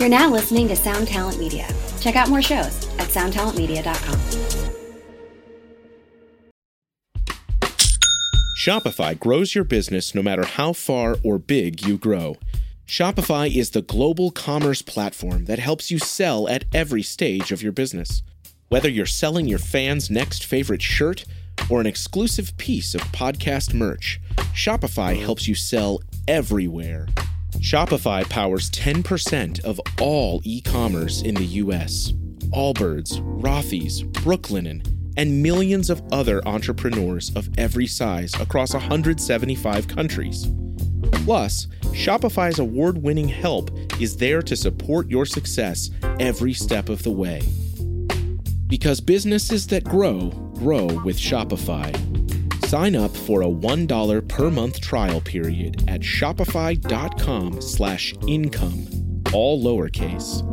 You're now listening to Sound Talent Media. Check out more shows at soundtalentmedia.com. Shopify grows your business no matter how far or big you grow. Shopify is the global commerce platform that helps you sell at every stage of your business. Whether you're selling your fans' next favorite shirt or an exclusive piece of podcast merch, Shopify helps you sell everywhere. Shopify powers 10% of all e commerce in the US. Allbirds, Rothy's, Brooklinen, and millions of other entrepreneurs of every size across 175 countries. Plus, Shopify's award winning help is there to support your success every step of the way. Because businesses that grow, grow with Shopify. Sign up for a $1 per month trial period at shopify.com slash income, all lowercase.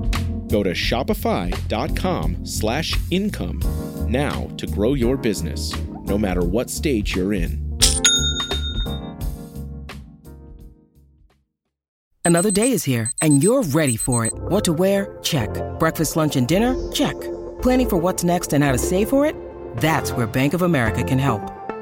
Go to shopify.com slash income now to grow your business, no matter what stage you're in. Another day is here, and you're ready for it. What to wear? Check. Breakfast, lunch, and dinner? Check. Planning for what's next and how to save for it? That's where Bank of America can help.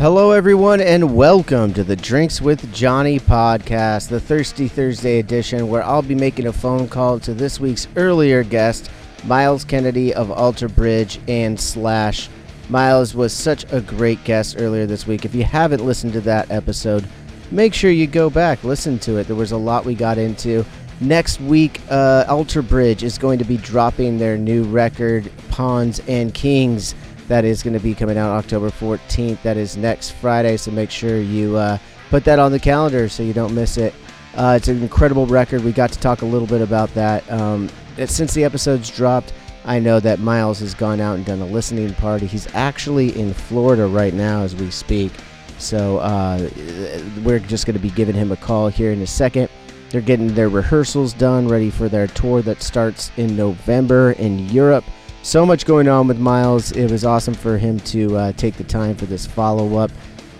Hello, everyone, and welcome to the Drinks with Johnny podcast, the Thirsty Thursday edition, where I'll be making a phone call to this week's earlier guest, Myles Kennedy of Alter Bridge and Slash. Myles was such a great guest earlier this week. If you haven't listened to that episode, make sure you go back, listen to it. There was a lot we got into. Next week, uh, Alter Bridge is going to be dropping their new record, Pawns and Kings that is going to be coming out October 14th. That is next Friday, so make sure you uh, put that on the calendar so you don't miss it. Uh, it's an incredible record. We got to talk a little bit about that. Um, since the episodes dropped, I know that Myles has gone out and done a listening party. He's actually in Florida right now as we speak. So uh, we're just going to be giving him a call here in a second. They're getting their rehearsals done, ready for their tour that starts in November in Europe so much going on with Myles. It was awesome for him to uh, take the time for this follow up.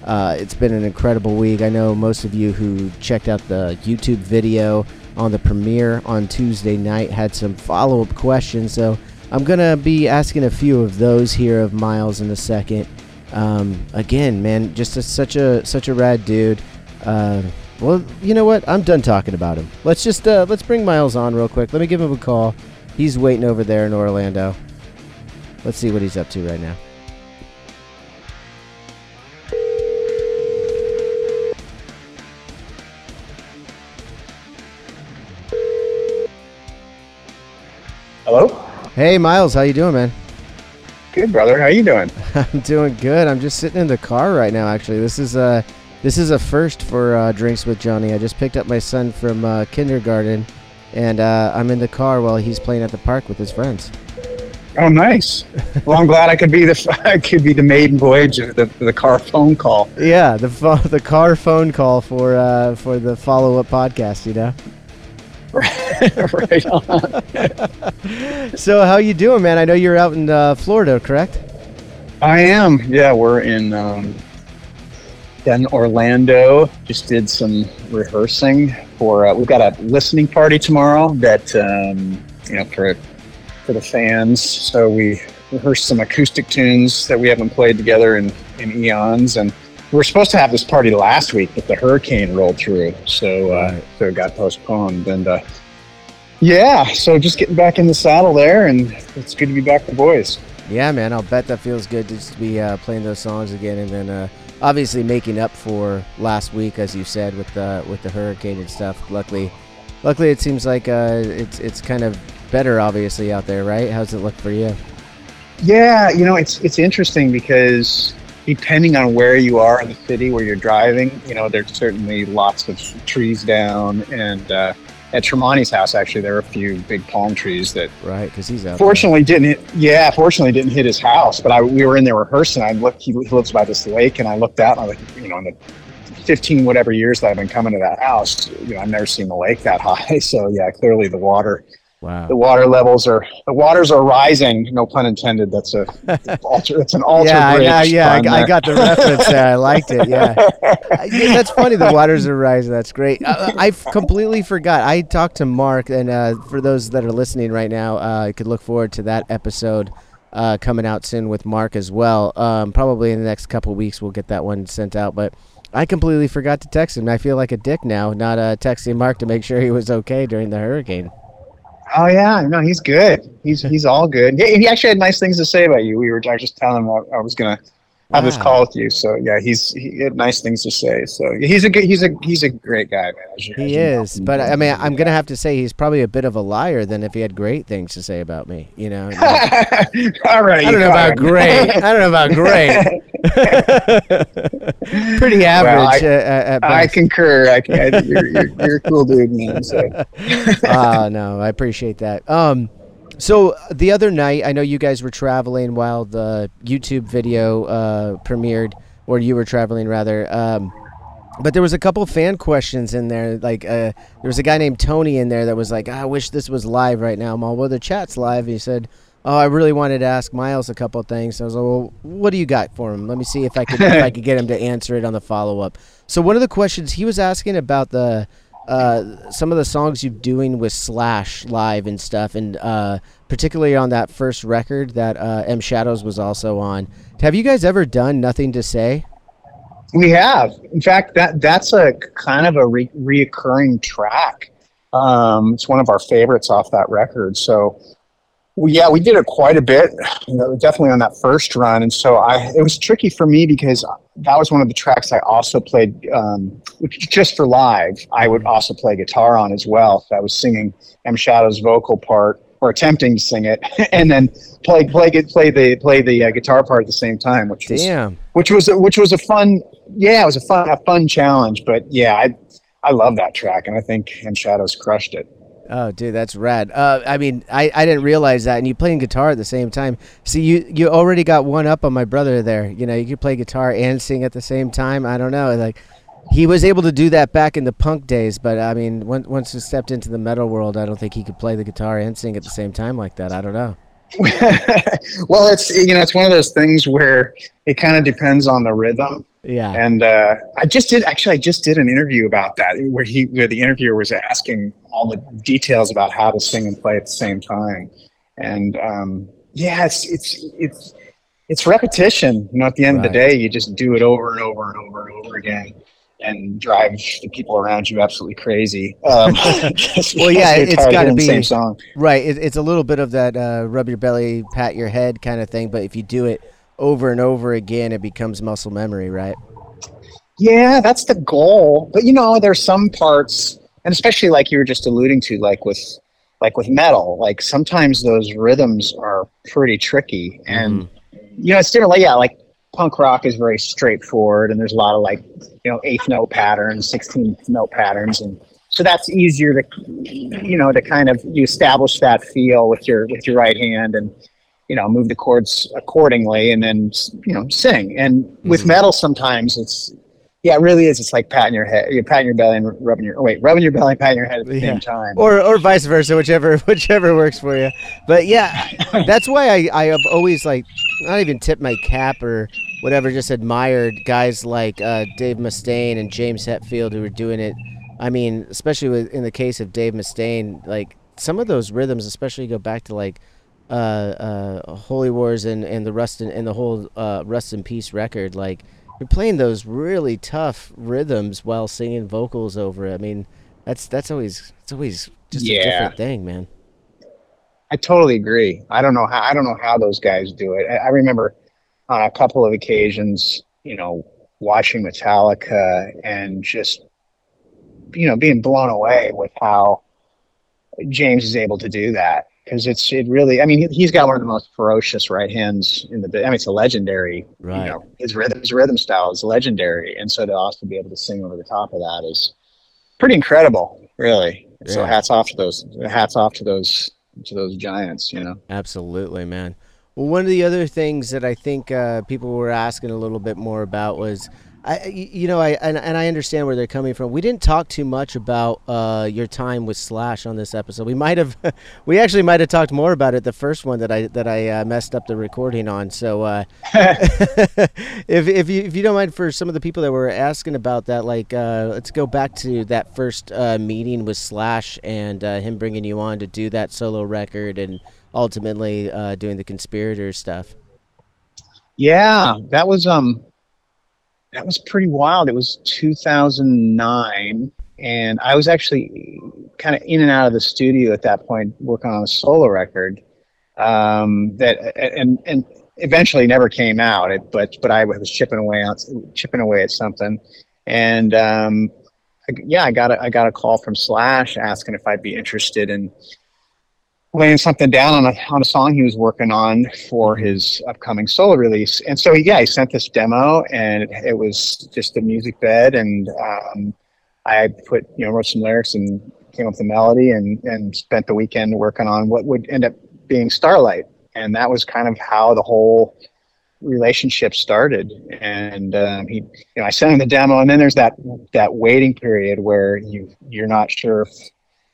Uh, it's been an incredible week. I know most of you who checked out the YouTube video on the premiere on Tuesday night had some follow up questions. So I'm going to be asking a few of those here of Myles in a second. Um, again, man, just a, such a such a rad dude. Uh, well, you know what? I'm done talking about him. Let's just uh, let's bring Myles on real quick. Let me give him a call. He's waiting over there in Orlando. Let's see what he's up to right now. Hello. Hey, Myles, how you doing, man? Good, brother. How you doing? I'm doing good. I'm just sitting in the car right now. Actually, this is uh, this is a first for uh, drinks with Johnny. I just picked up my son from uh, kindergarten, and uh, I'm in the car while he's playing at the park with his friends. Oh, nice. Well, I'm glad I could be the I could be the maiden voyage of the, the car phone call. Yeah, the the car phone call for uh, for the follow up podcast. You know. right on. So how you doing, man? I know you're out in uh, Florida, correct? I am. Yeah, we're in um, in Orlando. Just did some rehearsing for. Uh, we've got a listening party tomorrow. That um, you know for for the fans. So we rehearsed some acoustic tunes that we haven't played together in, in eons. And we were supposed to have this party last week, but the hurricane rolled through, so uh, so it got postponed. And uh, yeah, so just getting back in the saddle there, and it's good to be back with the boys. Yeah, man. I'll bet that feels good to just be uh, playing those songs again, and then uh, obviously making up for last week, as you said, with the with the hurricane and stuff. Luckily, luckily it seems like uh, it's it's kind of better, obviously, out there, right? How's it look for you? Yeah, you know, it's it's interesting because depending on where you are in the city where you're driving, you know, there's certainly lots of trees down. And uh, at Tremonti's house, actually, there are a few big palm trees that, Right, because he's out. fortunately, didn't hit. Yeah, fortunately, didn't hit his house. But I, we were in there rehearsing. I looked. He, he lives by this lake, and I looked out, and I was like, you know, in the 15 whatever years that I've been coming to that house, you know, I've never seen the lake that high. So yeah, clearly the water. Wow. the water levels are the waters are rising. No pun intended. That's a alter. That's an alter yeah, bridge. yeah, yeah. I, I got the reference there. I liked it. Yeah. Uh, yeah, that's funny. The waters are rising. That's great. Uh, I completely forgot. I talked to Mark, and uh, for those that are listening right now, uh, you could look forward to that episode uh, coming out soon with Mark as well. Um, probably in the next couple weeks, we'll get that one sent out. But I completely forgot to text him. I feel like a dick now, not uh, texting Mark to make sure he was okay during the hurricane. Oh yeah, no, he's good. He's he's all good. Yeah, he actually had nice things to say about you. We were I was just telling him I, I was gonna this Wow. call with you. So yeah, he's he had nice things to say. So he's a good he's a he's a great guy, man. as you- as He you know. is, but I mean, I'm gonna have to say he's probably a bit of a liar than if he had great things to say about me. You know, all right. I don't know about great. I don't know about great. Pretty average I- uh, at I concur. I, I, you're, you're, you're a cool dude, man. So. Ah, no, I appreciate that. Um, so the other night, I know you guys were traveling while the YouTube video uh, premiered, or you were traveling rather. Um, but there was a couple fan questions in there. Like uh, there was a guy named Tony in there that was like, "I wish this was live right now." I'm "Well, the chat's live." He said, "Oh, I really wanted to ask Myles a couple things." I was like, "Well, what do you got for him? Let me see if I could if I could get him to answer it on the follow up." So one of the questions he was asking about the uh, some of the songs you're doing with Slash live and stuff, and uh, particularly on that first record that uh, M Shadows was also on. Have you guys ever done Nothing to Say? We have. In fact, that that's a kind of a re- reoccurring track. Um, it's one of our favorites off that record. So, well, yeah, we did it quite a bit. You know, definitely on that first run, and so I it was tricky for me because that was one of the tracks I also played um, just for live. I would also play guitar on as well. So I was singing M Shadow's vocal part or attempting to sing it, and then play play play the play the uh, guitar part at the same time, which was Damn. which was which was a fun yeah it was a fun a fun challenge but yeah i i love that track and i think M Shadows crushed it Oh, dude, that's rad. Uh, I mean, I, I didn't realize that, and you playing guitar at the same time. See, you you already got one up on my brother there. You know, you could play guitar and sing at the same time. I don't know, like he was able to do that back in the punk days, but I mean, once once he stepped into the metal world, I don't think he could play the guitar and sing at the same time like that. I don't know. well it's you know it's one of those things where it kind of depends on the rhythm. Yeah. and uh, i just did actually i just did an interview about that where he where the interviewer was asking all the details about how to sing and play at the same time. And um, yeah it's it's it's it's repetition you know at the end of the day you just do it over and over and over and over again and drive the people around you absolutely crazy um, Well, yeah, it's you're tired of gotta hearing the be- same song Right. It, it's a little bit of that uh, rub your belly, pat your head kind of thing, but if you do it over and over again, it becomes muscle memory, right? Yeah, that's the goal. But you know, there's some parts, and especially like you were just alluding to, like with like with metal, like sometimes those rhythms are pretty tricky, and you know, it's different. Like yeah, like punk rock is very straightforward, and there's a lot of like you know eighth note patterns, sixteenth note patterns, and so that's easier to you know to kind of you establish that feel with your with your right hand and you know move the chords accordingly and then you know sing and with Mhm. metal sometimes it's yeah it really is it's like patting your head you're patting your belly and rubbing your wait rubbing your belly and patting your head at the Yeah. same time or or vice versa, whichever whichever works for you. But yeah, that's why I I have always like not even tip my cap or whatever, just admired guys like uh, Dave Mustaine and James Hetfield who were doing it. I mean, especially with, in the case of Dave Mustaine, like some of those rhythms, especially go back to like uh, uh, Holy Wars and, and the Rust in, and the whole uh, Rust in Peace record. Like you're playing those really tough rhythms while singing vocals over it. I mean, that's that's always it's always just a different thing, man. I totally agree. I don't know how I don't know how those guys do it. I, I remember on a couple of occasions, you know, watching Metallica and just you know being blown away with how James is able to do that. because it's it really. I mean, he, has got one of the most ferocious right hands in the. I mean, it's a legendary. Right. You know, his rhythm, his rhythm style is legendary, and so to also be able to sing over the top of that is pretty incredible, really. Yeah. So hats off to those. Hats off to those to those giants. You know. Absolutely, man. Well, one of the other things that I think uh, people were asking a little bit more about was I, you know, I and, and I understand where they're coming from. We didn't talk too much about uh, your time with Slash on this episode. We might have, we actually might have talked more about it the first one that I that I uh, messed up the recording on. So, uh, if if you if you don't mind, for some of the people that were asking about that, like, uh, let's go back to that first uh, meeting with Slash and uh, him bringing you on to do that solo record and ultimately doing the conspirator stuff. Yeah, that was um that was pretty wild. It was 2009, and I was actually kind of in and out of the studio at that point, working on a solo record um, that and and eventually never came out. It, but but I was chipping away on chipping away at something, and um, yeah, I got a, I got a call from Slash asking if I'd be interested in laying something down on a on a song he was working on for his upcoming solo release. And so he yeah, he sent this demo, and it, it was just a music bed, and um, I put you know wrote some lyrics and came up with the melody, and and spent the weekend working on what would end up being Starlight, and that was kind of how the whole relationship started and um, he you know i sent him the demo and then there's that that waiting period where you you're not sure if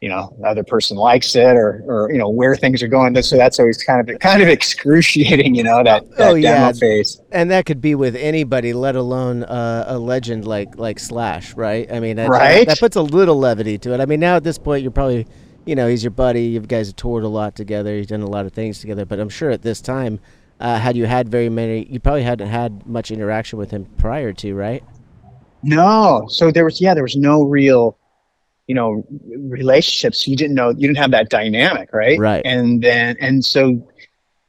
you know the other person likes it or or you know where things are going. So that's always kind of kind of excruciating you know that, that oh, yeah. demo phase. And that could be with anybody let alone uh, a legend like like slash right? I mean that, right? That, that, puts a little levity to it. I mean now at this point you're probably you know he's your buddy. You guys have toured a lot together. You've done a lot of things together. But i'm sure at this time uh, had you had very many you probably hadn't had much interaction with him prior to right? No. So there was yeah there was no real you know relationships you didn't know you didn't have that dynamic right? Right. And then and so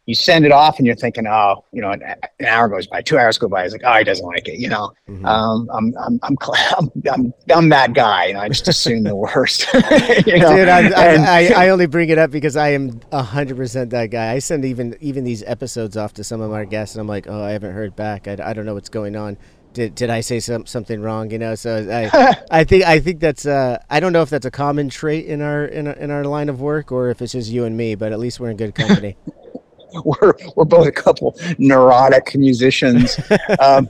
you send it off and you're thinking oh you know an, an hour goes by two hours go by it's like oh he doesn't like it you know? Mm-hmm. um, I'm, I'm, I'm, I'm, I'm, I'm that guy and I just assume the worst you know? dude I, I, I, only bring it up because I am 100% that guy. I send even even these episodes off to some of our guests and I'm like oh I haven't heard back. I, I don't know what's going on did, did I say some, something wrong? You know, so I I think I think that's uh, I don't know if that's a common trait in our, in our in our line of work or if it's just you and me, but at least we're in good company. we're we're both a couple neurotic musicians. um,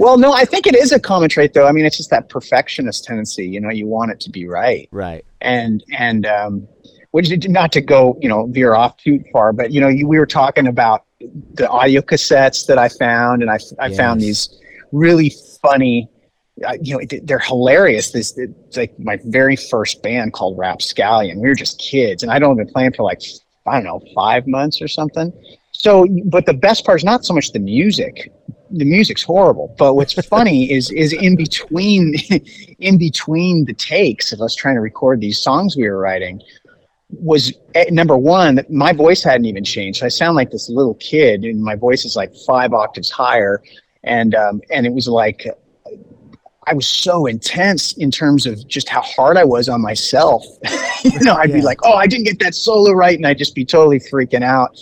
Well, no, I think it is a common trait, though. I mean, it's just that perfectionist tendency. You know, you want it to be right, right, and and um, which not to go, you know, veer off too far, but you know, you, we were talking about the audio cassettes that I found, and I I yes. found these really funny. Uh, you know, they're hilarious. This it's like my very first band called Rapscallion. We were just kids, and I'd only been playing for like I don't know five months or something. So, but the best part is not so much the music, the music's horrible. But what's funny is is in between in between the takes of us trying to record these songs we were writing was eh, number one my voice hadn't even changed. I sound like this little kid and my voice is like five octaves higher. And um, and it was like i was so intense in terms of just how hard i was on myself. You know i'd yeah. be like oh i didn't get that solo right and i'd just be totally freaking out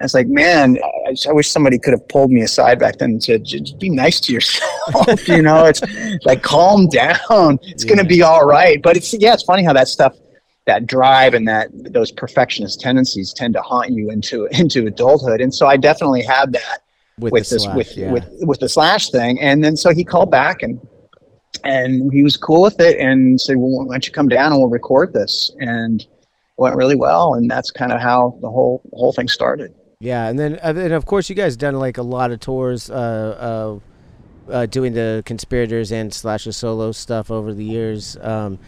I was like, man, I, just- I wish somebody could have pulled me aside back then and said, just be nice to yourself. you know, it's like, calm down. It's going to be all right. But it's, yeah, it's funny how that stuff, that drive and that those perfectionist tendencies tend to haunt you into, into adulthood. And so I definitely had that with, with the this slash, with yeah. with with the slash thing and then so he called back and and he was cool with it and said well why don't you come down and we'll record this and it went really well and that's kind of how the whole the whole thing started Yeah, and then uh, and of course you guys done like a lot of tours, uh, uh, uh, doing the conspirators and slash solo stuff over the years. Um,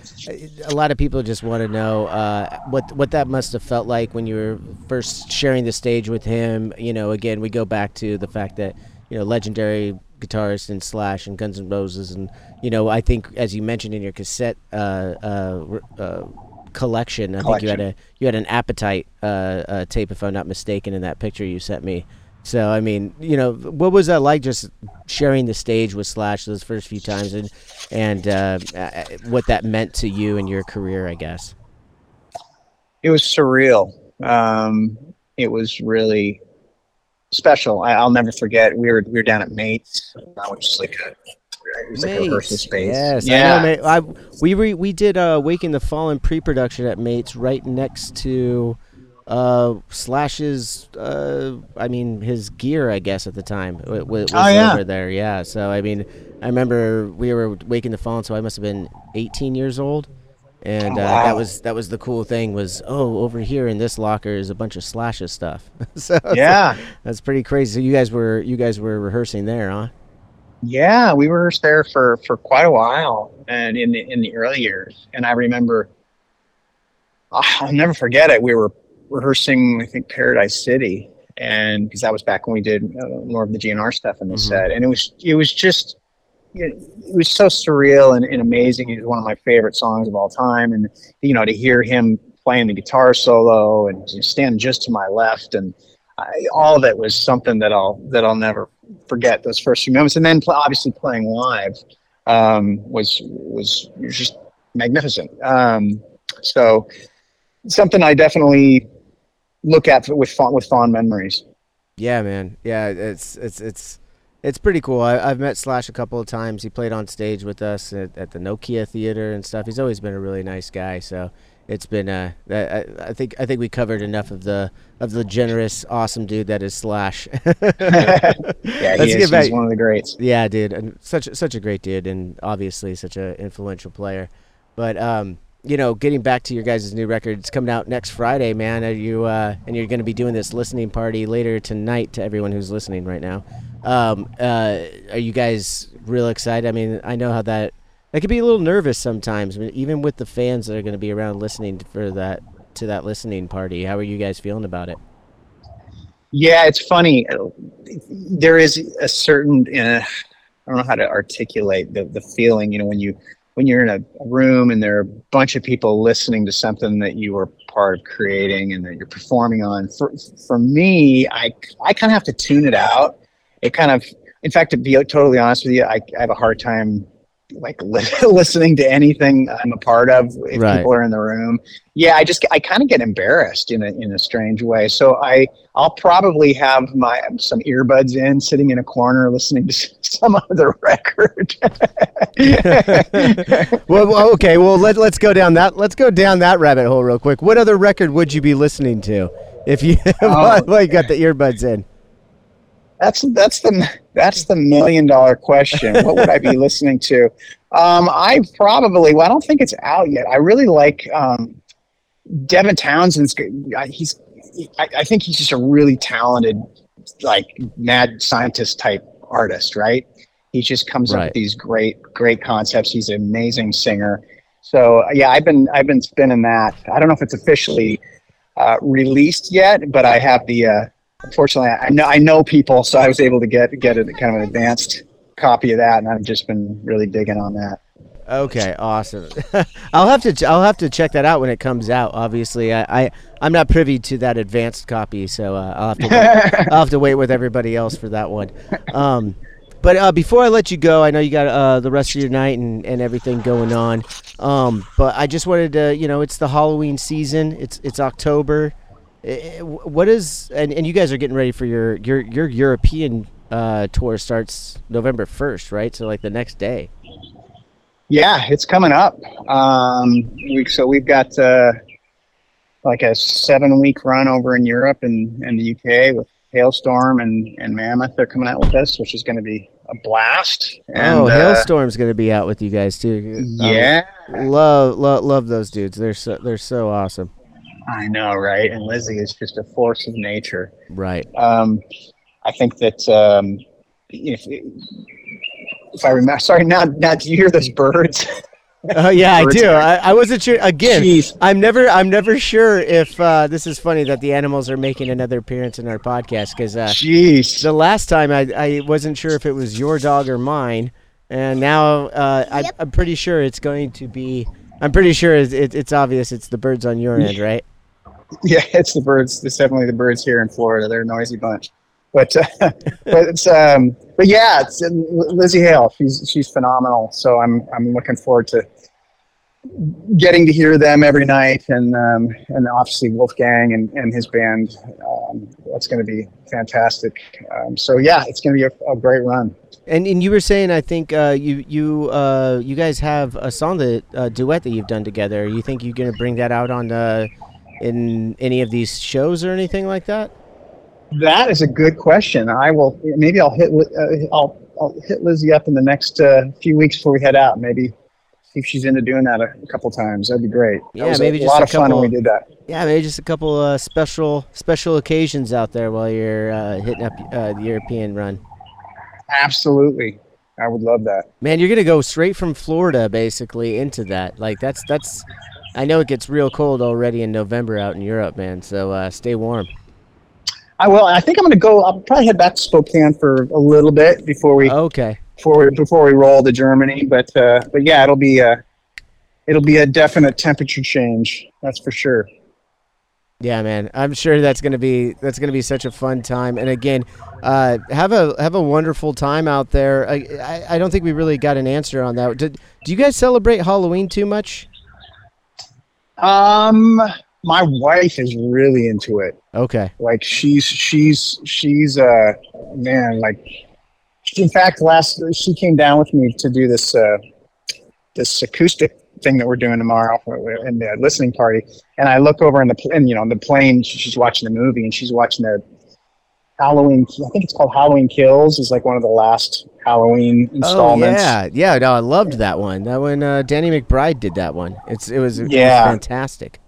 a lot of people just want to know uh, what what that must have felt like when you were first sharing the stage with him. You know, again, we go back to the fact that you know legendary guitarist and Slash and Guns N' Roses, and you know, I think as you mentioned in your cassette. Uh, uh, uh, collection. I think you had a you had an appetite uh, uh, tape, if I'm not mistaken, in that picture you sent me. So I mean, you know, what was that like? Just sharing the stage with Slash those first few times, and and uh, uh, what that meant to you and your career, I guess. it was surreal um it was really special I, i'll never forget we were we were down at mates which is like a it was like a rehearsal Mates, space Yes, yeah I know, mate. I, we re, we did uh, Waking the Fallen pre-production at Mates right next to uh, Slash's. Uh, I mean, his gear, I guess, at the time wa- wa- was Oh, yeah. over there. Yeah. So I mean, I remember we were Waking the Fallen, so I must have been 18 years old. And Oh, uh, that was that was the cool thing was oh over here in this locker is a bunch of slashes stuff so it's yeah that's pretty crazy so you guys were you guys were rehearsing there huh Yeah, we were there for for quite a while, and in the in the early years. And I remember, Ah, I'll never forget it. We were rehearsing, I think, Paradise City, and because that was back when we did uh, more of the GNR stuff in the Mhm. set, and it was it was just. It it was so surreal and, and amazing. It was one of my favorite songs of all time, and you know to hear him playing the guitar solo and stand just to my left, and I, all of it was something that I'll that I'll never forget those first few moments, and then pl- obviously playing live um, was was just magnificent. Um, so something I definitely look at with fond, with fond memories. Yeah, man. Yeah, it's it's it's it's pretty cool. I, I've met Slash a couple of times. He played on stage with us at, at the Nokia Theater and stuff. He's always been a really nice guy. So it's been uh, I, I- think I think we covered enough of the of the generous, awesome dude that is Slash. Yeah, he is, he's one of the greats. Yeah, dude, and such such a great dude, and obviously such an influential player. But um, you know, getting back to your guys' new record, it's coming out next Friday, man. Are you uh, and you're going to be doing this listening party later tonight to everyone who's listening right now. Um, uh, are you guys real excited? I mean, I know how that that could be a little nervous sometimes, I even with the fans that are going to be around listening for that to that listening party. How are you guys feeling about it? Yeah, it's funny. There is a certain uh, I don't know how to articulate the the feeling. You know, when you when you're in a room and there are a bunch of people listening to something that you were part of creating and that you're performing on. For for me, I I kind of have to tune it out. It kind of, in fact, to be totally honest with you, I, I have a hard time like li- listening to anything I'm a part of if Right. people are in the room. Yeah, I just I kind of get embarrassed in a in a strange way. So I I'll probably have my some earbuds in, sitting in a corner, listening to some other record. well, okay. Well, let, let's go down that. Let's go down that rabbit hole real quick. What other record would you be listening to if you Oh. well, you got the earbuds in? That's that's the that's the million dollar question. What would I be listening to? Um, I probably well, I don't think it's out yet. I really like um, Devin Townsend's. He's I, I think he's just a really talented, like mad scientist type artist, right? He just comes up with these great great concepts. He's an amazing singer. So yeah, I've been I've been spinning that. I don't know if it's officially uh, released yet, but I have the. Uh, unfortunately, I know I know people, so I was able to get get a kind of an advanced copy of that, and I've just been really digging on that. Okay, awesome. I'll have to I'll have to check that out when it comes out. Obviously, I, I I'm not privy to that advanced copy, so uh, I'll have to wait, I'll have to wait with everybody else for that one. Um, but uh, before I let you go, I know you got uh, the rest of your night and, and everything going on. Um, but I just wanted to, you know, it's the Halloween season. It's it's October. Eh, What is and, and you guys are getting ready for your your your European uh, tour starts November first, right? So like the next day. Yeah, it's coming up. Um, we, so we've got uh, like a seven week run over in Europe and, and the UK with Halestorm and, and Mammoth. They're coming out with us, which is going to be a blast. And, oh, uh, Halestorm's gonna be out with you guys too. Um, yeah, love love love those dudes. They're so they're so awesome. I know, right? And Lzzy is just a force of nature. Right. Um, I think that um, if if I remember, sorry, now now do you hear those birds? Oh yeah, I do. I, I wasn't sure. Again, Jeez. I'm never I'm never sure if uh, this is funny that the animals are making another appearance in our podcast because uh, Jeez. the last time I, I wasn't sure if it was your dog or mine, and now uh, I, I'm pretty sure it's going to be. I'm pretty sure it's, it's obvious it's the birds on your end, right? Yeah, it's the birds. It's definitely the birds here in Florida. They're a noisy bunch. But uh, but it's um but yeah, it's uh, Lzzy Hale. She's she's phenomenal. So I'm I'm looking forward to getting to hear them every night, and um, and obviously Wolfgang and, and his band. Um, that's going to be fantastic. Um, so yeah, it's going to be a, a great run. And and you were saying I think uh, you you uh, you guys have a song that uh, duet that you've done together. You think you're gonna bring that out on uh, in any of these shows or anything like that? That is a good question. I will maybe I'll hit uh, I'll I'll hit Lzzy up in the next uh, few weeks before we head out. Maybe see if she's into doing that a, a couple times. That'd be great. Yeah, maybe a just lot a of fun couple- when we did that. Yeah, maybe just a couple uh, special special occasions out there while you're uh, hitting up uh, the European run. Absolutely, I would love that. Man, you're gonna go straight from Florida basically into that. Like that's that's. I know it gets real cold already in November out in Europe, man. So uh, stay warm. I will. I think I'm going to go. I'll probably head back to Spokane for a little bit before we Okay. before we, before we roll to Germany. But uh, but yeah, it'll be a it'll be a definite temperature change. That's for sure. Yeah, man. I'm sure that's gonna be that's gonna be such a fun time. And again, uh, have a have a wonderful time out there. I, I I don't think we really got an answer on that. Did, do you guys celebrate Halloween too much? Um, my wife is really into it. Okay. like she's she's she's uh man like in fact last she came down with me to do this uh this acoustic thing that we're doing tomorrow in the listening party and i look over in the and you know on the plane she's watching the movie and she's watching the halloween i think it's called halloween kills is like one of the last halloween installments Oh yeah, yeah. No, I loved that one. That one, uh, Danny McBride did that one. It's it was, it was Yeah. fantastic.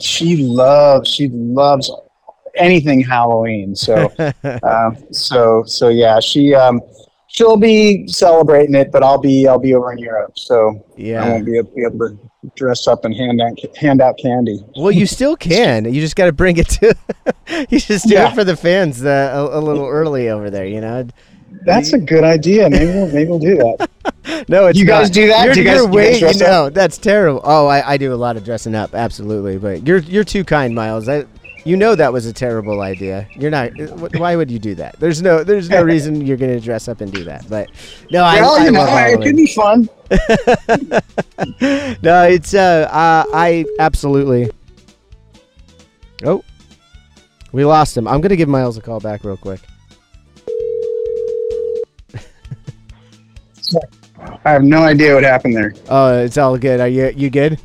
she loves she loves anything Halloween. So um, so so yeah, she um she'll be celebrating it, but I'll be I'll be over in Europe, so yeah. I won't be be able to dress up and hand out hand out candy. Well, you still can. You just got to bring it to. you just do Yeah. it for the fans uh, a, a little early over there. You know. That's a good idea. Maybe we'll, maybe we'll do that. No, it's You guys do that? You're, Do you guys- do you guys dress up? no, that's terrible. Oh, I, I do a lot of dressing up, absolutely. But you're you're too kind, Myles. I, you know that was a terrible idea. You're not. Why would you do that? There's no there's no reason you're gonna dress up and do that. But no, I, well, I you know, it could be fun. No, it's uh, uh, I absolutely. Oh, we lost him. I'm gonna give Myles a call back real quick. I have no idea what happened there. Oh, it's all good. Are you you good?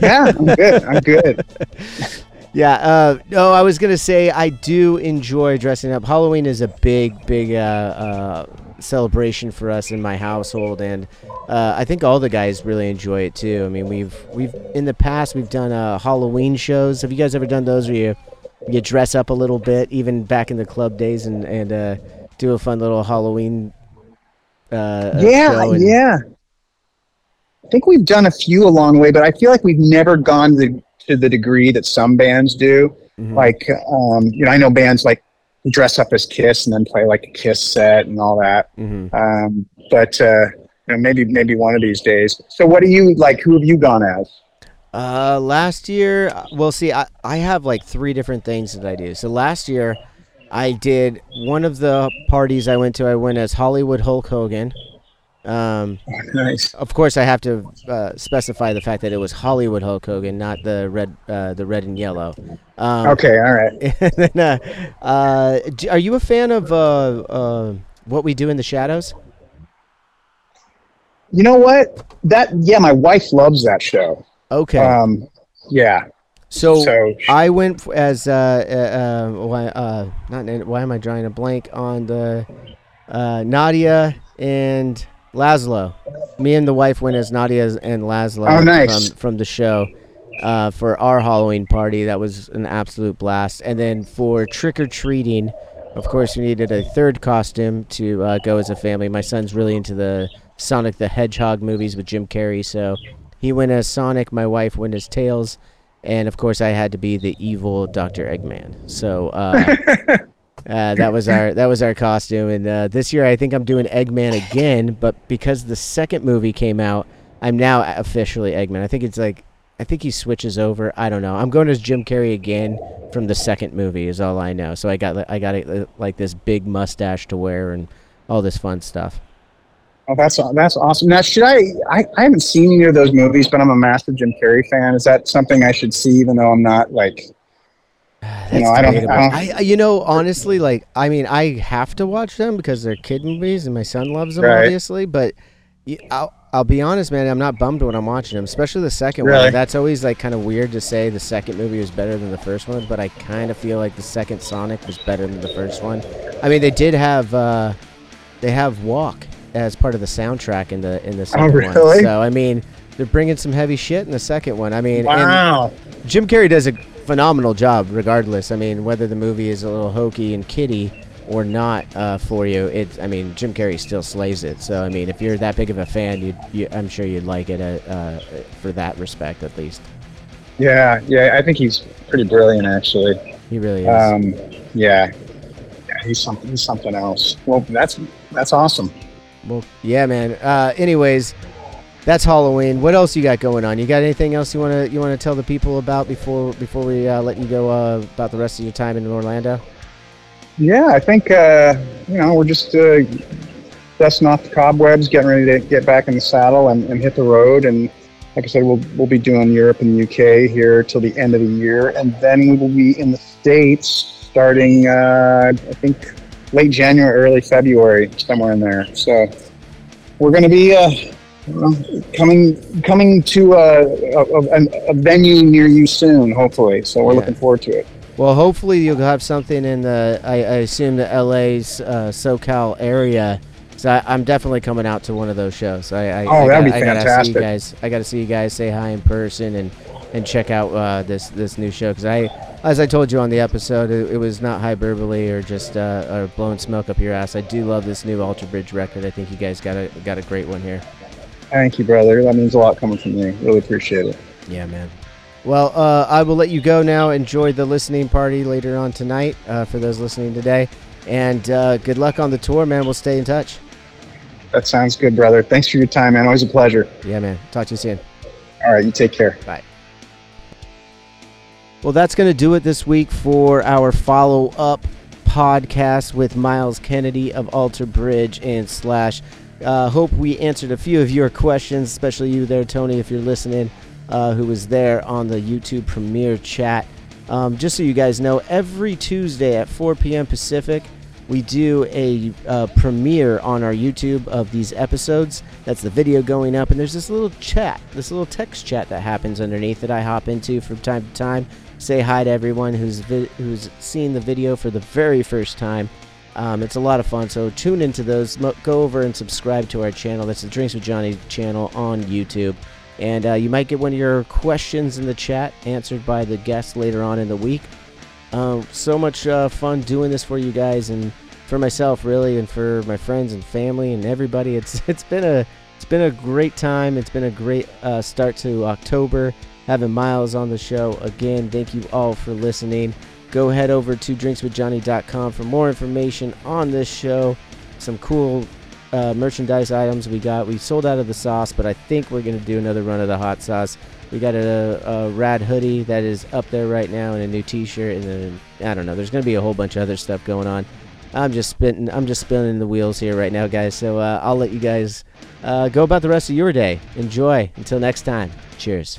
Yeah, I'm good. I'm good. Yeah. Uh, no, I was gonna say I do enjoy dressing up. Halloween is a big, big uh, uh, celebration for us in my household, and uh, I think all the guys really enjoy it too. I mean, we've we've in the past we've done uh, Halloween shows. Have you guys ever done those where you you dress up a little bit, even back in the club days, and and uh, do a fun little Halloween? Yeah, yeah. I think we've done a few along the way, but I feel like we've never gone to, to the degree that some bands do. Mhm. Like, um, you know, I know bands like dress up as Kiss and then play like a Kiss set and all that. Mhm. Um, but uh, you know, maybe maybe one of these days. So, what do you like? Who have you gone as? Uh, last year, well, see, I, I have like three different things that I do. So last year, I did one of the parties I went to. I went as Hollywood Hulk Hogan. Um, nice. of course, I have to uh, specify the fact that it was Hollywood Hulk Hogan, not the red, uh, the red and yellow. Um, Okay, all right. then, uh, uh, are you a fan of uh, uh, what we do in the shadows? You know what? That yeah, my wife loves that show. Okay. Um, yeah. So, So- I went as uh, uh, uh, why uh, not why am I drawing a blank on the uh, Nadia and Laszlo? Me and the wife went as Nadia and Laszlo Oh, nice. from from the show uh, for our Halloween party. That was an absolute blast. And then for trick or treating, of course, we needed a third costume to uh, go as a family. My son's really into the Sonic the Hedgehog movies with Jim Carrey, so he went as Sonic. My wife went as Tails, and of course, I had to be the evil Doctor Eggman. So uh, uh, that was our that was our costume. And uh, this year, I think I'm doing Eggman again, but because the second movie came out, I'm now officially Eggman. I think it's like I think he switches over. I don't know. I'm going as Jim Carrey again from the second movie. Is all I know. So I got I got uh, like this big mustache to wear and all this fun stuff. Oh, that's that's awesome. Now, should I, I? I haven't seen any of those movies, but I'm a massive Jim Carrey fan. Is that something I should see, even though I'm not like? That's You know, I don't- I don't- I, you know, honestly, like, I mean, I have to watch them because they're kid movies, and my son loves them, Right. obviously. But I'll, I'll be honest, man, I'm not bummed when I'm watching them, especially the second Really? one. That's always like kind of weird to say the second movie was better than the first one, but I kind of feel like the second Sonic was better than the first one. I mean, they did have, uh, they have Walk as part of the soundtrack in the in the second one. Oh, really? So I mean, they're bringing some heavy shit in the second one. I mean, Wow. Jim Carrey does a phenomenal job, regardless. I mean, whether the movie is a little hokey and kiddie or not uh, for you, it. I mean, Jim Carrey still slays it. So, I mean, if you're that big of a fan, you'd, you, I'm sure you'd like it uh, uh, for that respect, at least. Yeah, yeah. I think he's pretty brilliant, actually. He really is. Um, yeah. Yeah, he's something. He's something else. Well, that's that's awesome. well, yeah, man. Uh, anyways, that's Halloween. What else you got going on? You got anything else you wanna you wanna tell the people about before before we uh, let you go uh, about the rest of your time in Orlando? Yeah, I think uh, you know we're just uh, dusting off the cobwebs, getting ready to get back in the saddle and, and hit the road. And like I said, we'll we'll be doing Europe and the UK here till the end of the year, and then we will be in the states starting uh, I think late January, early February, somewhere in there. So we're going to be. Uh, coming coming to a, a, a, venue near you soon, hopefully. So we're Yeah. looking forward to it. Well, hopefully you'll have something in the. I, I assume the LA's uh, SoCal area. So I, I'm definitely coming out to one of those shows. I, I, Oh, I that'd gotta, be I gotta see fantastic. you guys. I got to see you guys say hi in person and and check out uh, this this new show because I, as I told you on the episode, it, it was not hyperbole or just uh, or blowing smoke up your ass. I do love this new Alter Bridge record. I think you guys got a got a great one here. Thank you, brother. That means a lot coming from me. Really appreciate it. Yeah, man. Well, uh, I will let you go now. Enjoy the listening party later on tonight uh, for those listening today. And uh, good luck on the tour, man. We'll stay in touch. That sounds good, brother. Thanks for your time, man. Always a pleasure. Yeah, man. Talk to you soon. All right, you take care. Bye. Well, that's going to do it this week for our follow up podcast with Myles Kennedy of Alter Bridge and Slash. Uh, hope we answered a few of your questions, especially you there, Tony, if you're listening, uh, who was there on the YouTube premiere chat. Um, just so you guys know, every Tuesday at 4 p.m. Pacific, we do a uh, premiere on our YouTube of these episodes. That's the video going up, and there's this little chat, this little text chat that happens underneath that I hop into from time to time. Say hi to everyone who's vi- who's seen the video for the very first time. Um, it's a lot of fun, so tune into those. Go over and subscribe to our channel. That's the Drinks with Johnny channel on YouTube. And uh, you might get one of your questions in the chat answered by the guest later on in the week. Um, so much uh, fun doing this for you guys and for myself, really, and for my friends and family and everybody. It's it's been a it's been a great time. It's been a great uh, start to October. Having Myles on the show again. Thank you all for listening. Go head over to drinkswithjohnny.com for more information on this show. Some cool uh, merchandise items we got. We sold out of the sauce, but I think we're gonna do another run of the hot sauce. We got a, a rad hoodie that is up there right now, and a new T-shirt, and then I don't know. There's gonna be a whole bunch of other stuff going on. I'm just spinning. I'm just spinning the wheels here right now, guys. So uh, I'll let you guys uh, go about the rest of your day. Enjoy. Until next time. Cheers.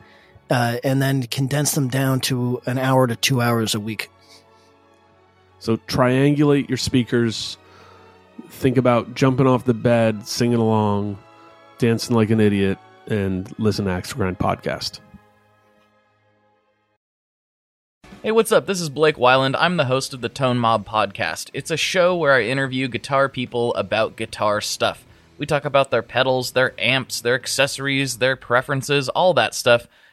uh, and then condense them down to an hour to two hours a week. So triangulate your speakers. Think about jumping off the bed, singing along, dancing like an idiot, and listen to Axe Grind podcast. Hey, what's up? This is Blake Wyland. I'm the host of the Tone Mob podcast. It's a show where I interview guitar people about guitar stuff. We talk about their pedals, their amps, their accessories, their preferences, all that stuff,